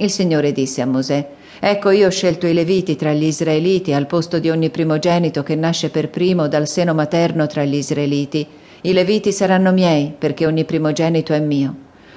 Il Signore disse a Mosè, Ecco io ho scelto i Leviti tra gli Israeliti al posto di ogni primogenito che nasce per primo dal seno materno tra gli Israeliti. I Leviti saranno miei, perché ogni primogenito è mio.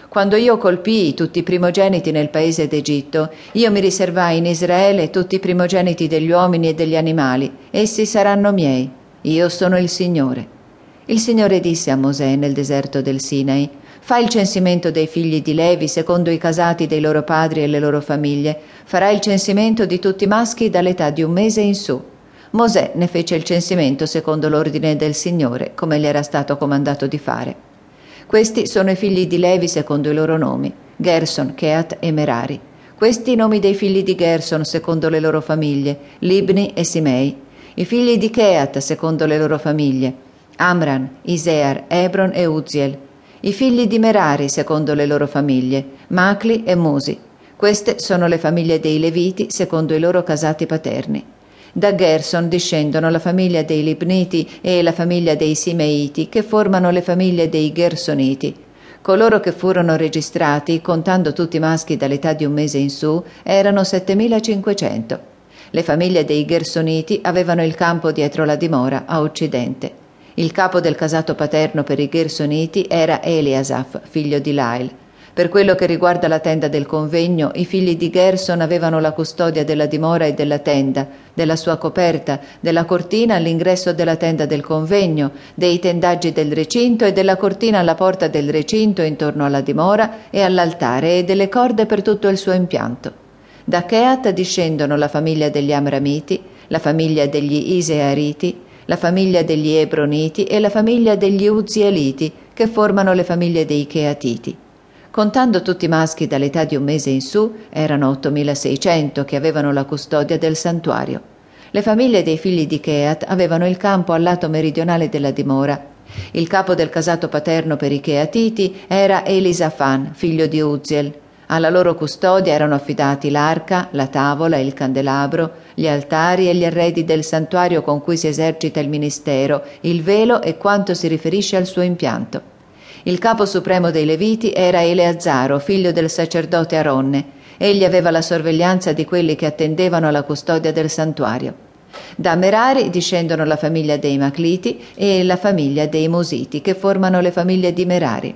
Quando io colpii tutti i primogeniti nel paese d'Egitto, io mi riservai in Israele tutti i primogeniti degli uomini e degli animali, essi saranno miei. Io sono il Signore. Il Signore disse a Mosè nel deserto del Sinai, Fai il censimento dei figli di Levi secondo i casati dei loro padri e le loro famiglie. Farai il censimento di tutti i maschi dall'età di un mese in su. Mosè ne fece il censimento secondo l'ordine del Signore, come gli era stato comandato di fare. Questi sono i figli di Levi secondo i loro nomi, Gerson, Keat e Merari. Questi i nomi dei figli di Gerson secondo le loro famiglie, Libni e Simei. I figli di Keat secondo le loro famiglie, Amran, Isear, Ebron e Uziel i figli di Merari secondo le loro famiglie, Macli e Musi. Queste sono le famiglie dei Leviti secondo i loro casati paterni. Da Gerson discendono la famiglia dei Libniti e la famiglia dei Simeiti, che formano le famiglie dei Gersoniti. Coloro che furono registrati, contando tutti i maschi dall'età di un mese in su, erano 7500. Le famiglie dei Gersoniti avevano il campo dietro la dimora, a occidente. Il capo del casato paterno per i Gersoniti era Eliasaf, figlio di Lail. Per quello che riguarda la tenda del convegno, i figli di Gerson avevano la custodia della dimora e della tenda, della sua coperta, della cortina all'ingresso della tenda del convegno, dei tendaggi del recinto e della cortina alla porta del recinto intorno alla dimora e all'altare e delle corde per tutto il suo impianto. Da Keat discendono la famiglia degli Amramiti, la famiglia degli Iseariti, la famiglia degli Ebroniti e la famiglia degli Uzieliti, che formano le famiglie dei Cheatiti. Contando tutti i maschi dall'età di un mese in su, erano 8600 che avevano la custodia del santuario. Le famiglie dei figli di Cheat avevano il campo al lato meridionale della dimora. Il capo del casato paterno per i Cheatiti era Elisafan, figlio di Uziel. Alla loro custodia erano affidati l'arca, la tavola, il candelabro, gli altari e gli arredi del santuario con cui si esercita il ministero, il velo e quanto si riferisce al suo impianto. Il capo supremo dei Leviti era Eleazzaro, figlio del sacerdote Aronne. Egli aveva la sorveglianza di quelli che attendevano alla custodia del santuario. Da Merari discendono la famiglia dei Macliti e la famiglia dei Mositi, che formano le famiglie di Merari.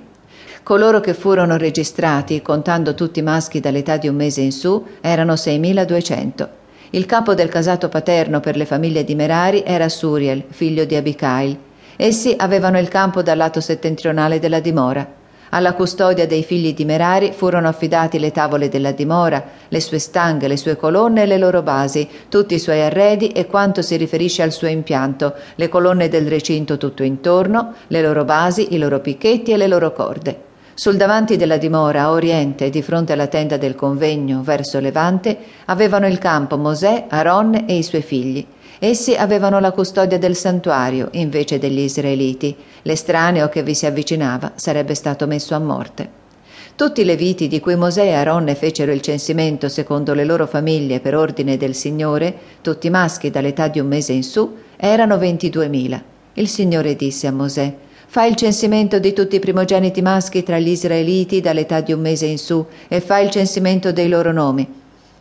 Coloro che furono registrati, contando tutti i maschi dall'età di un mese in su, erano 6.200. Il capo del casato paterno per le famiglie di Merari era Suriel, figlio di Abicail. Essi avevano il campo dal lato settentrionale della dimora. Alla custodia dei figli di Merari furono affidati le tavole della dimora, le sue stanghe, le sue colonne e le loro basi, tutti i suoi arredi e quanto si riferisce al suo impianto, le colonne del recinto tutto intorno, le loro basi, i loro picchetti e le loro corde. Sul davanti della dimora, a oriente, di fronte alla tenda del convegno, verso levante, avevano il campo Mosè, Aaron e i suoi figli. Essi avevano la custodia del santuario, invece degli israeliti. L'estraneo che vi si avvicinava sarebbe stato messo a morte. Tutti i leviti di cui Mosè e Aaron fecero il censimento secondo le loro famiglie per ordine del Signore, tutti maschi dall'età di un mese in su, erano ventiduemila. Il Signore disse a Mosè, Fai il censimento di tutti i primogeniti maschi tra gli israeliti dall'età di un mese in su e fai il censimento dei loro nomi.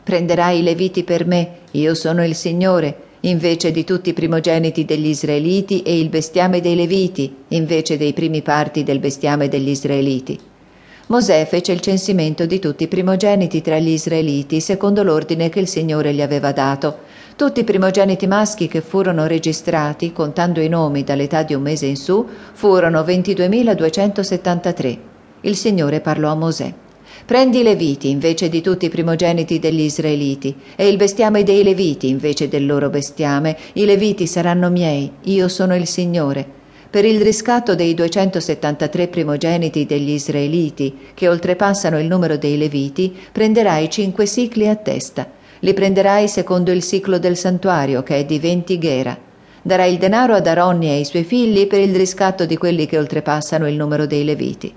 Prenderai i leviti per me, io sono il Signore, invece di tutti i primogeniti degli israeliti e il bestiame dei leviti, invece dei primi parti del bestiame degli israeliti. Mosè fece il censimento di tutti i primogeniti tra gli israeliti, secondo l'ordine che il Signore gli aveva dato. Tutti i primogeniti maschi che furono registrati, contando i nomi dall'età di un mese in su, furono 22.273. Il Signore parlò a Mosè. Prendi i Leviti invece di tutti i primogeniti degli Israeliti, e il bestiame dei Leviti invece del loro bestiame. I Leviti saranno miei, io sono il Signore per il riscatto dei 273 primogeniti degli Israeliti, che oltrepassano il numero dei Leviti, prenderai cinque sicli a testa. Li prenderai secondo il ciclo del santuario, che è di 20 ghera. Darai il denaro ad Aronni e ai suoi figli per il riscatto di quelli che oltrepassano il numero dei Leviti.